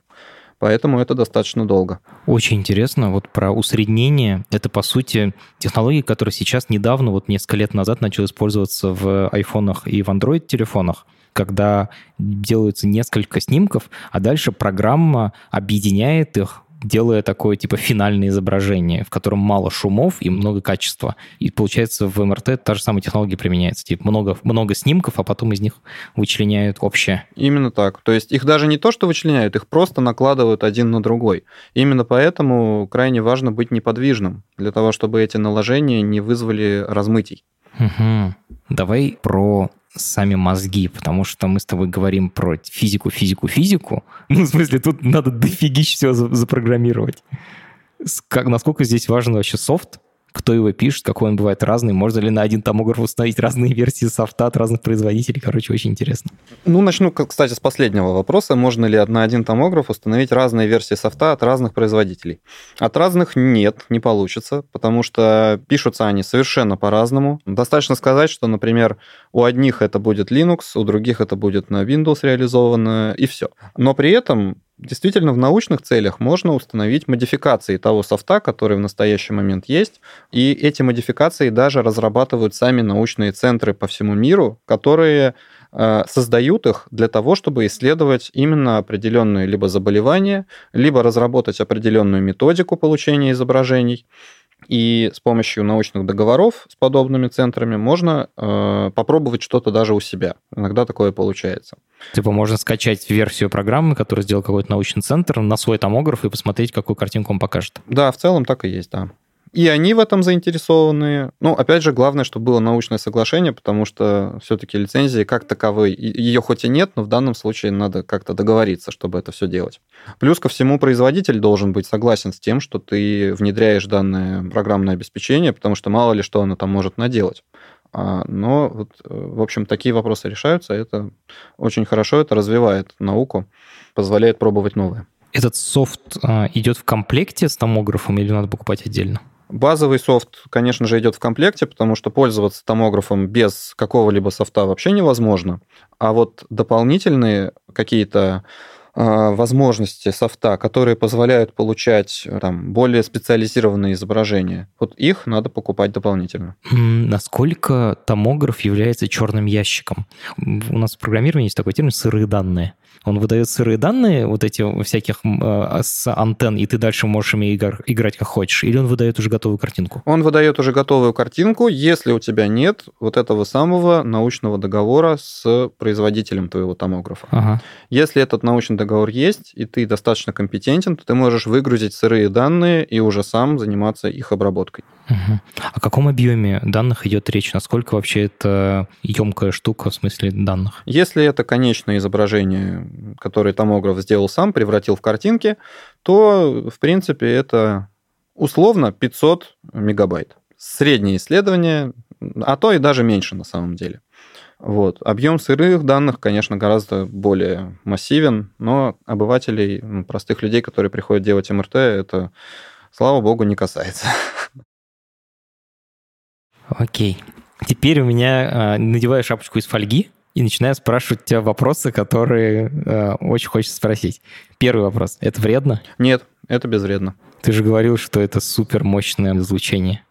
Поэтому это достаточно долго. Очень интересно. Вот про усреднение. Это, по сути, технология, которая сейчас недавно, вот несколько лет назад, начала использоваться в айфонах и в Android-телефонах когда делаются несколько снимков, а дальше программа объединяет их делая такое типа финальное изображение, в котором мало шумов и много качества. И получается в МРТ та же самая технология применяется. Типа много, много снимков, а потом из них вычленяют общее. Именно так. То есть их даже не то, что вычленяют, их просто накладывают один на другой. Именно поэтому крайне важно быть неподвижным, для того, чтобы эти наложения не вызвали размытий. Угу. Давай про сами мозги, потому что мы с тобой говорим про физику, физику, физику. Ну, в смысле, тут надо дофигища все запрограммировать. Как, насколько здесь важен вообще софт, кто его пишет, какой он бывает разный, можно ли на один томограф установить разные версии софта от разных производителей. Короче, очень интересно. Ну, начну, кстати, с последнего вопроса. Можно ли на один томограф установить разные версии софта от разных производителей? От разных нет, не получится, потому что пишутся они совершенно по-разному. Достаточно сказать, что, например, у одних это будет Linux, у других это будет на Windows реализовано, и все. Но при этом Действительно, в научных целях можно установить модификации того софта, который в настоящий момент есть, и эти модификации даже разрабатывают сами научные центры по всему миру, которые э, создают их для того, чтобы исследовать именно определенные либо заболевания, либо разработать определенную методику получения изображений. И с помощью научных договоров с подобными центрами можно э, попробовать что-то даже у себя. Иногда такое получается. Типа можно скачать версию программы, которую сделал какой-то научный центр, на свой томограф и посмотреть, какую картинку он покажет. Да, в целом так и есть, да. И они в этом заинтересованы. Ну, опять же, главное, чтобы было научное соглашение, потому что все-таки лицензии как таковой, ее хоть и нет, но в данном случае надо как-то договориться, чтобы это все делать. Плюс ко всему, производитель должен быть согласен с тем, что ты внедряешь данное программное обеспечение, потому что мало ли что оно там может наделать. А, но, вот, в общем, такие вопросы решаются. Это очень хорошо, это развивает науку, позволяет пробовать новое. Этот софт а, идет в комплекте с томографом или надо покупать отдельно? Базовый софт, конечно же, идет в комплекте, потому что пользоваться томографом без какого-либо софта вообще невозможно. А вот дополнительные какие-то а, возможности софта, которые позволяют получать там, более специализированные изображения. Вот их надо покупать дополнительно. Насколько томограф является черным ящиком? У нас в программировании есть такой термин «сырые данные». Он выдает сырые данные, вот эти всяких э, с антенн, и ты дальше можешь ими играть как хочешь, или он выдает уже готовую картинку? Он выдает уже готовую картинку, если у тебя нет вот этого самого научного договора с производителем твоего томографа. Ага. Если этот научный договор есть, и ты достаточно компетентен, то ты можешь выгрузить сырые данные и уже сам заниматься их обработкой. Угу. О каком объеме данных идет речь? Насколько вообще это емкая штука в смысле данных? Если это конечное изображение, которое томограф сделал сам, превратил в картинки, то, в принципе, это условно 500 мегабайт. Среднее исследование, а то и даже меньше на самом деле. Вот. Объем сырых данных, конечно, гораздо более массивен, но обывателей, простых людей, которые приходят делать МРТ, это, слава богу, не касается. Окей. Теперь у меня э, надеваю шапочку из фольги и начинаю спрашивать тебя вопросы, которые э, очень хочется спросить. Первый вопрос. Это вредно? Нет, это безвредно. Ты же говорил, что это супер мощное излучение.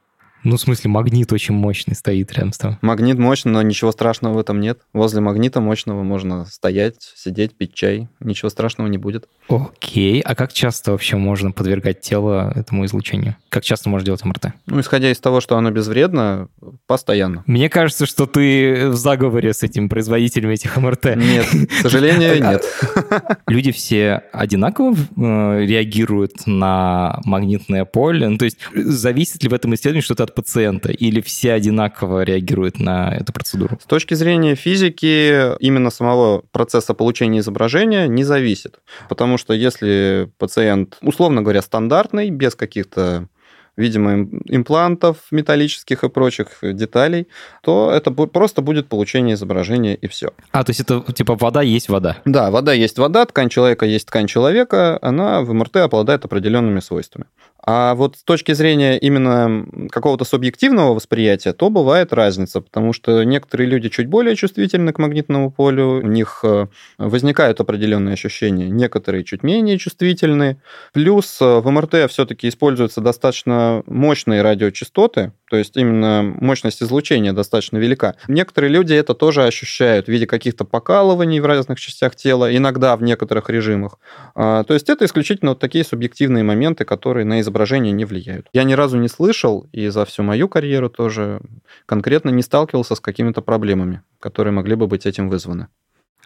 Ну, в смысле, магнит очень мощный стоит рядом с тобой. Магнит мощный, но ничего страшного в этом нет. Возле магнита мощного можно стоять, сидеть, пить чай. Ничего страшного не будет. Окей. А как часто вообще можно подвергать тело этому излучению? Как часто можно делать МРТ? Ну, исходя из того, что оно безвредно, постоянно. Мне кажется, что ты в заговоре с этим производителем этих МРТ. Нет, к сожалению, нет. Люди все одинаково э, реагируют на магнитное поле? Ну, то есть зависит ли в этом исследовании что-то от пациента, или все одинаково реагируют на эту процедуру? С точки зрения физики, именно самого процесса получения изображения не зависит. Потому что если пациент, условно говоря, стандартный, без каких-то видимо, имплантов металлических и прочих деталей, то это просто будет получение изображения и все. А, то есть это типа вода есть вода? Да, вода есть вода, ткань человека есть ткань человека, она в МРТ обладает определенными свойствами. А вот с точки зрения именно какого-то субъективного восприятия, то бывает разница, потому что некоторые люди чуть более чувствительны к магнитному полю, у них э, возникают определенные ощущения, некоторые чуть менее чувствительны. Плюс э, в МРТ все-таки используются достаточно мощные радиочастоты, то есть именно мощность излучения достаточно велика. Некоторые люди это тоже ощущают в виде каких-то покалываний в разных частях тела, иногда в некоторых режимах. А, то есть это исключительно вот такие субъективные моменты, которые на изображение не влияют. Я ни разу не слышал, и за всю мою карьеру тоже конкретно не сталкивался с какими-то проблемами, которые могли бы быть этим вызваны.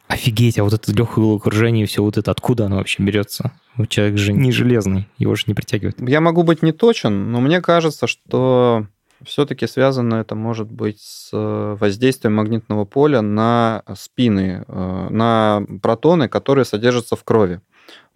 Офигеть, а вот это легкое головокружение и все вот это, откуда оно вообще берется? Человек же не железный, его же не притягивает. Я могу быть не точен, но мне кажется, что все-таки связано это может быть с э, воздействием магнитного поля на спины, э, на протоны, которые содержатся в крови.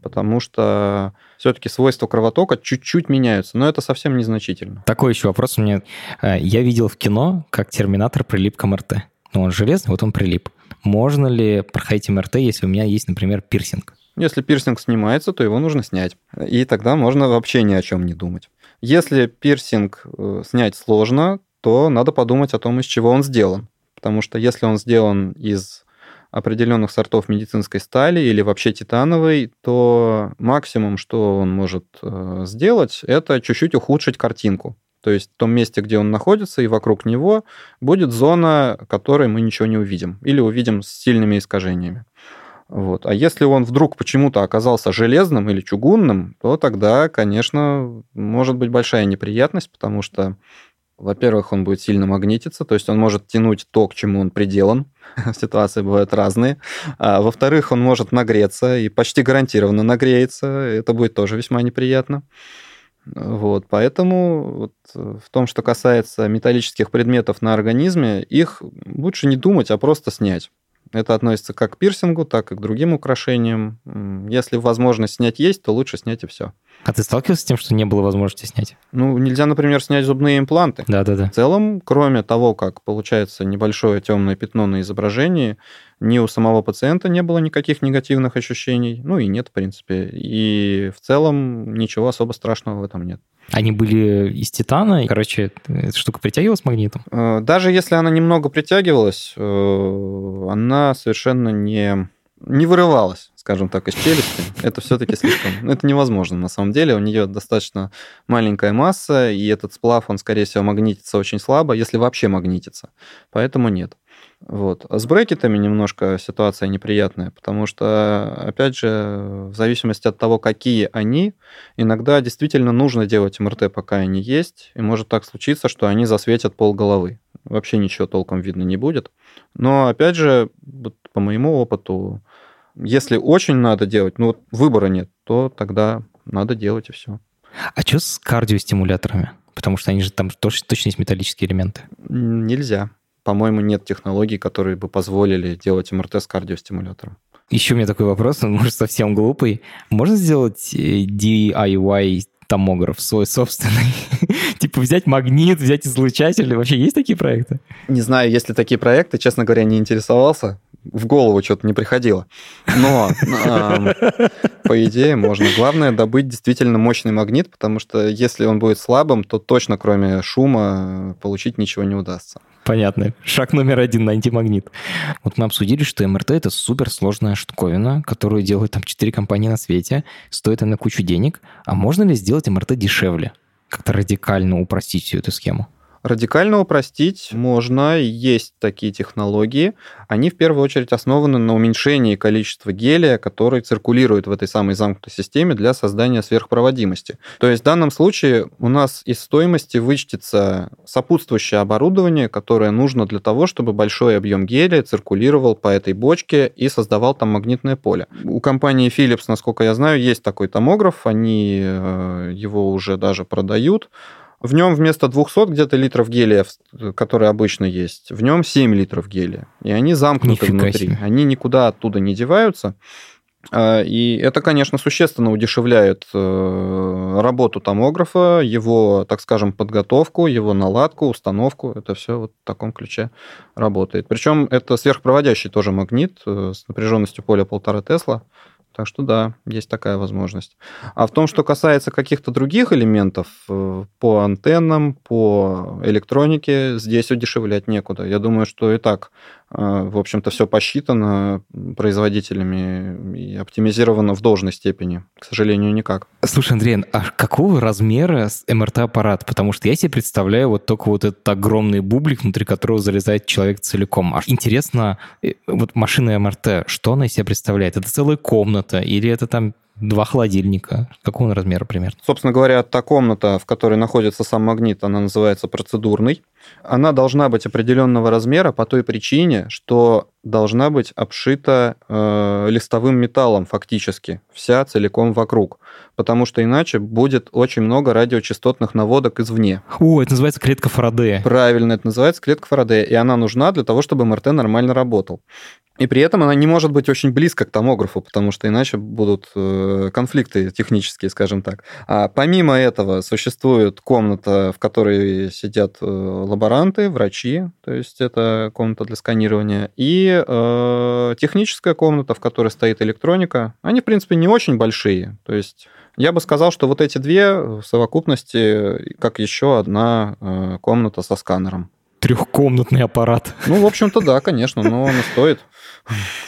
Потому что все-таки свойства кровотока чуть-чуть меняются, но это совсем незначительно. Такой еще вопрос у меня. Э, я видел в кино, как терминатор прилип к МРТ. Ну, он железный, вот он прилип. Можно ли проходить МРТ, если у меня есть, например, пирсинг? Если пирсинг снимается, то его нужно снять. И тогда можно вообще ни о чем не думать. Если пирсинг э, снять сложно, то надо подумать о том, из чего он сделан. Потому что если он сделан из определенных сортов медицинской стали или вообще титановой, то максимум, что он может э, сделать, это чуть-чуть ухудшить картинку. То есть в том месте, где он находится, и вокруг него будет зона, которой мы ничего не увидим. Или увидим с сильными искажениями. Вот. А если он вдруг почему-то оказался железным или чугунным, то тогда, конечно, может быть большая неприятность, потому что, во-первых, он будет сильно магнититься, то есть он может тянуть то, к чему он приделан. Ситуации бывают разные. А, во-вторых, он может нагреться и почти гарантированно нагреется. Это будет тоже весьма неприятно. Вот, поэтому вот в том, что касается металлических предметов на организме, их лучше не думать, а просто снять. Это относится как к пирсингу, так и к другим украшениям. Если возможность снять есть, то лучше снять и все. А ты сталкивался с тем, что не было возможности снять? Ну, нельзя, например, снять зубные импланты. Да-да-да. В целом, кроме того, как получается небольшое темное пятно на изображении, ни у самого пациента не было никаких негативных ощущений, ну и нет, в принципе. И в целом ничего особо страшного в этом нет. Они были из титана, короче, эта штука притягивалась магнитом? Э, даже если она немного притягивалась, э, она совершенно не, не вырывалась, скажем так, из челюсти. Это все-таки слишком... Это невозможно на самом деле. У нее достаточно маленькая масса, и этот сплав, он, скорее всего, магнитится очень слабо, если вообще магнитится. Поэтому нет. Вот. А с брекетами немножко ситуация неприятная, потому что, опять же, в зависимости от того, какие они, иногда действительно нужно делать МРТ, пока они есть, и может так случиться, что они засветят пол головы. Вообще ничего толком видно не будет. Но, опять же, вот по моему опыту, если очень надо делать, ну вот выбора нет, то тогда надо делать и все. А что с кардиостимуляторами? Потому что они же там точно, точно есть металлические элементы. Нельзя по-моему, нет технологий, которые бы позволили делать МРТ с кардиостимулятором. Еще у меня такой вопрос, он может совсем глупый. Можно сделать э, DIY томограф свой собственный? типа взять магнит, взять излучатель. Вообще есть такие проекты? Не знаю, есть ли такие проекты. Честно говоря, не интересовался. В голову что-то не приходило. Но, по идее, можно. Главное добыть действительно мощный магнит, потому что если он будет слабым, то точно кроме шума получить ничего не удастся. Понятно. Шаг номер один – найти магнит. Вот мы обсудили, что МРТ – это суперсложная штуковина, которую делают там четыре компании на свете. Стоит она кучу денег. А можно ли сделать МРТ дешевле? Как-то радикально упростить всю эту схему? Радикально упростить можно, есть такие технологии. Они в первую очередь основаны на уменьшении количества гелия, который циркулирует в этой самой замкнутой системе для создания сверхпроводимости. То есть в данном случае у нас из стоимости вычтется сопутствующее оборудование, которое нужно для того, чтобы большой объем гелия циркулировал по этой бочке и создавал там магнитное поле. У компании Philips, насколько я знаю, есть такой томограф, они э, его уже даже продают. В нем вместо 200 где-то литров гелия, которые обычно есть, в нем 7 литров гелия. И они замкнуты Нифига внутри. Себе. Они никуда оттуда не деваются. А, и это, конечно, существенно удешевляет э, работу томографа, его, так скажем, подготовку, его наладку, установку. Это все вот в таком ключе работает. Причем это сверхпроводящий тоже магнит э, с напряженностью поля полтора Тесла. Так что да, есть такая возможность. А в том, что касается каких-то других элементов э, по антеннам, по электронике, здесь удешевлять некуда. Я думаю, что и так в общем-то, все посчитано производителями и оптимизировано в должной степени. К сожалению, никак. Слушай, Андрей, а какого размера МРТ-аппарат? Потому что я себе представляю вот только вот этот огромный бублик, внутри которого залезает человек целиком. А интересно, э, вот машина МРТ, что она из себя представляет? Это целая комната или это там два холодильника. Какого он размера примерно? Собственно говоря, та комната, в которой находится сам магнит, она называется процедурной. Она должна быть определенного размера по той причине, что должна быть обшита э, листовым металлом фактически, вся целиком вокруг. Потому что иначе будет очень много радиочастотных наводок извне. О, это называется клетка Фарадея. Правильно, это называется клетка Фарадея. И она нужна для того, чтобы МРТ нормально работал. И при этом она не может быть очень близко к томографу, потому что иначе будут э, конфликты технические, скажем так. А помимо этого существует комната, в которой сидят э, лаборанты, врачи, то есть это комната для сканирования, и э, техническая комната, в которой стоит электроника. Они, в принципе, не очень большие, то есть я бы сказал, что вот эти две в совокупности, как еще одна комната со сканером трехкомнатный аппарат. Ну, в общем-то, да, конечно, но он стоит,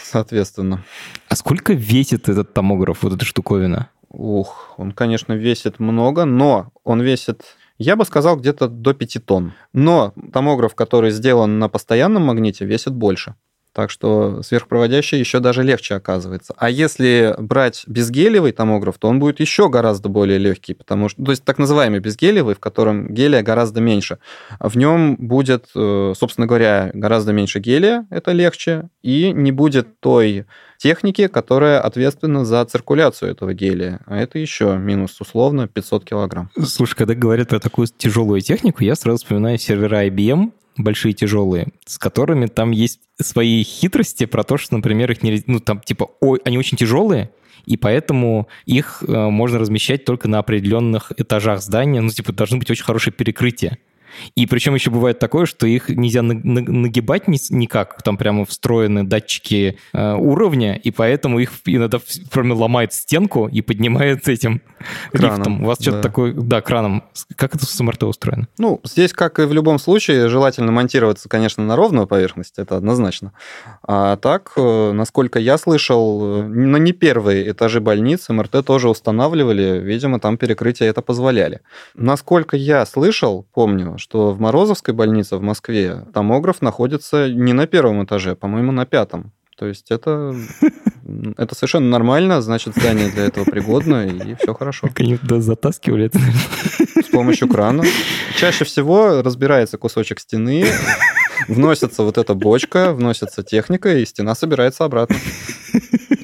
соответственно. А сколько весит этот томограф, вот эта штуковина? Ух, он, конечно, весит много, но он весит я бы сказал, где-то до 5 тонн. Но томограф, который сделан на постоянном магните, весит больше. Так что сверхпроводящий еще даже легче оказывается. А если брать безгелевый томограф, то он будет еще гораздо более легкий, потому что, то есть так называемый безгелевый, в котором гелия гораздо меньше. В нем будет, э, собственно говоря, гораздо меньше гелия, это легче, и не будет той техники, которая ответственна за циркуляцию этого гелия. А это еще минус условно 500 килограмм. Слушай, когда говорят про такую тяжелую технику, я сразу вспоминаю сервера IBM, большие тяжелые, с которыми там есть свои хитрости про то, что, например, их не... Ну, там, типа, ой, они очень тяжелые, и поэтому их э, можно размещать только на определенных этажах здания. Ну, типа, должно быть очень хорошее перекрытие. И причем еще бывает такое, что их нельзя нагибать никак, там прямо встроены датчики э, уровня, и поэтому их иногда прямо ломает стенку и поднимает этим краном, лифтом. У вас да. что-то такое, да, краном. Как это с МРТ устроено? Ну, здесь, как и в любом случае, желательно монтироваться, конечно, на ровную поверхность, это однозначно. А так, э, насколько я слышал, э, на не первые этажи больницы МРТ тоже устанавливали, видимо, там перекрытия это позволяли. Насколько я слышал, помню, что в Морозовской больнице в Москве томограф находится не на первом этаже, а, по-моему, на пятом. То есть это, это совершенно нормально, значит, здание для этого пригодно, и все хорошо. Как они туда затаскивали это, С помощью крана. Чаще всего разбирается кусочек стены, вносится вот эта бочка, вносится техника, и стена собирается обратно.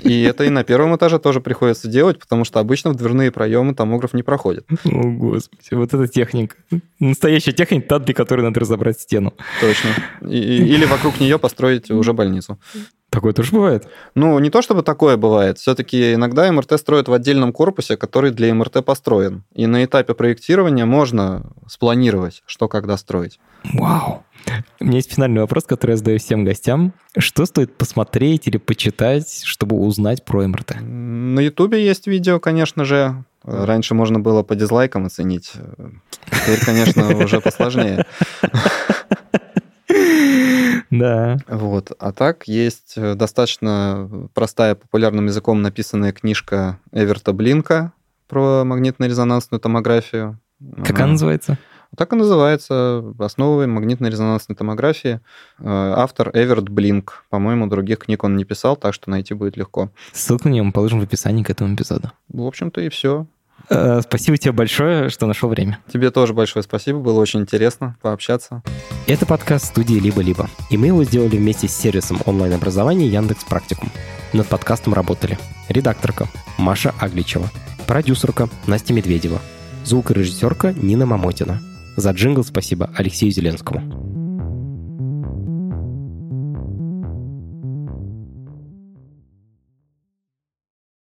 И это и на первом этаже тоже приходится делать, потому что обычно в дверные проемы томограф не проходит. О, господи, вот эта техника. Настоящая техника, та, для которой надо разобрать стену. Точно. И, или вокруг нее построить уже больницу. Такое тоже бывает? Ну, не то чтобы такое бывает. Все-таки иногда МРТ строят в отдельном корпусе, который для МРТ построен. И на этапе проектирования можно спланировать, что когда строить. Вау! У меня есть финальный вопрос, который я задаю всем гостям. Что стоит посмотреть или почитать, чтобы узнать про МРТ? На Ютубе есть видео, конечно же. Раньше можно было по дизлайкам оценить. Теперь, конечно, уже посложнее. Да. Вот. А так есть достаточно простая, популярным языком написанная книжка Эверта Блинка про магнитно-резонансную томографию. Как она называется? Так и называется «Основы магнитно-резонансной томографии». Э, автор Эверт Блинк. По-моему, других книг он не писал, так что найти будет легко. Ссылку на него мы положим в описании к этому эпизоду. В общем-то и все. Э, спасибо тебе большое, что нашел время. Тебе тоже большое спасибо, было очень интересно пообщаться. Это подкаст студии «Либо-либо», и мы его сделали вместе с сервисом онлайн-образования Яндекс Практикум. Над подкастом работали редакторка Маша Агличева, продюсерка Настя Медведева, звукорежиссерка Нина Мамотина – за джингл спасибо Алексею Зеленскому.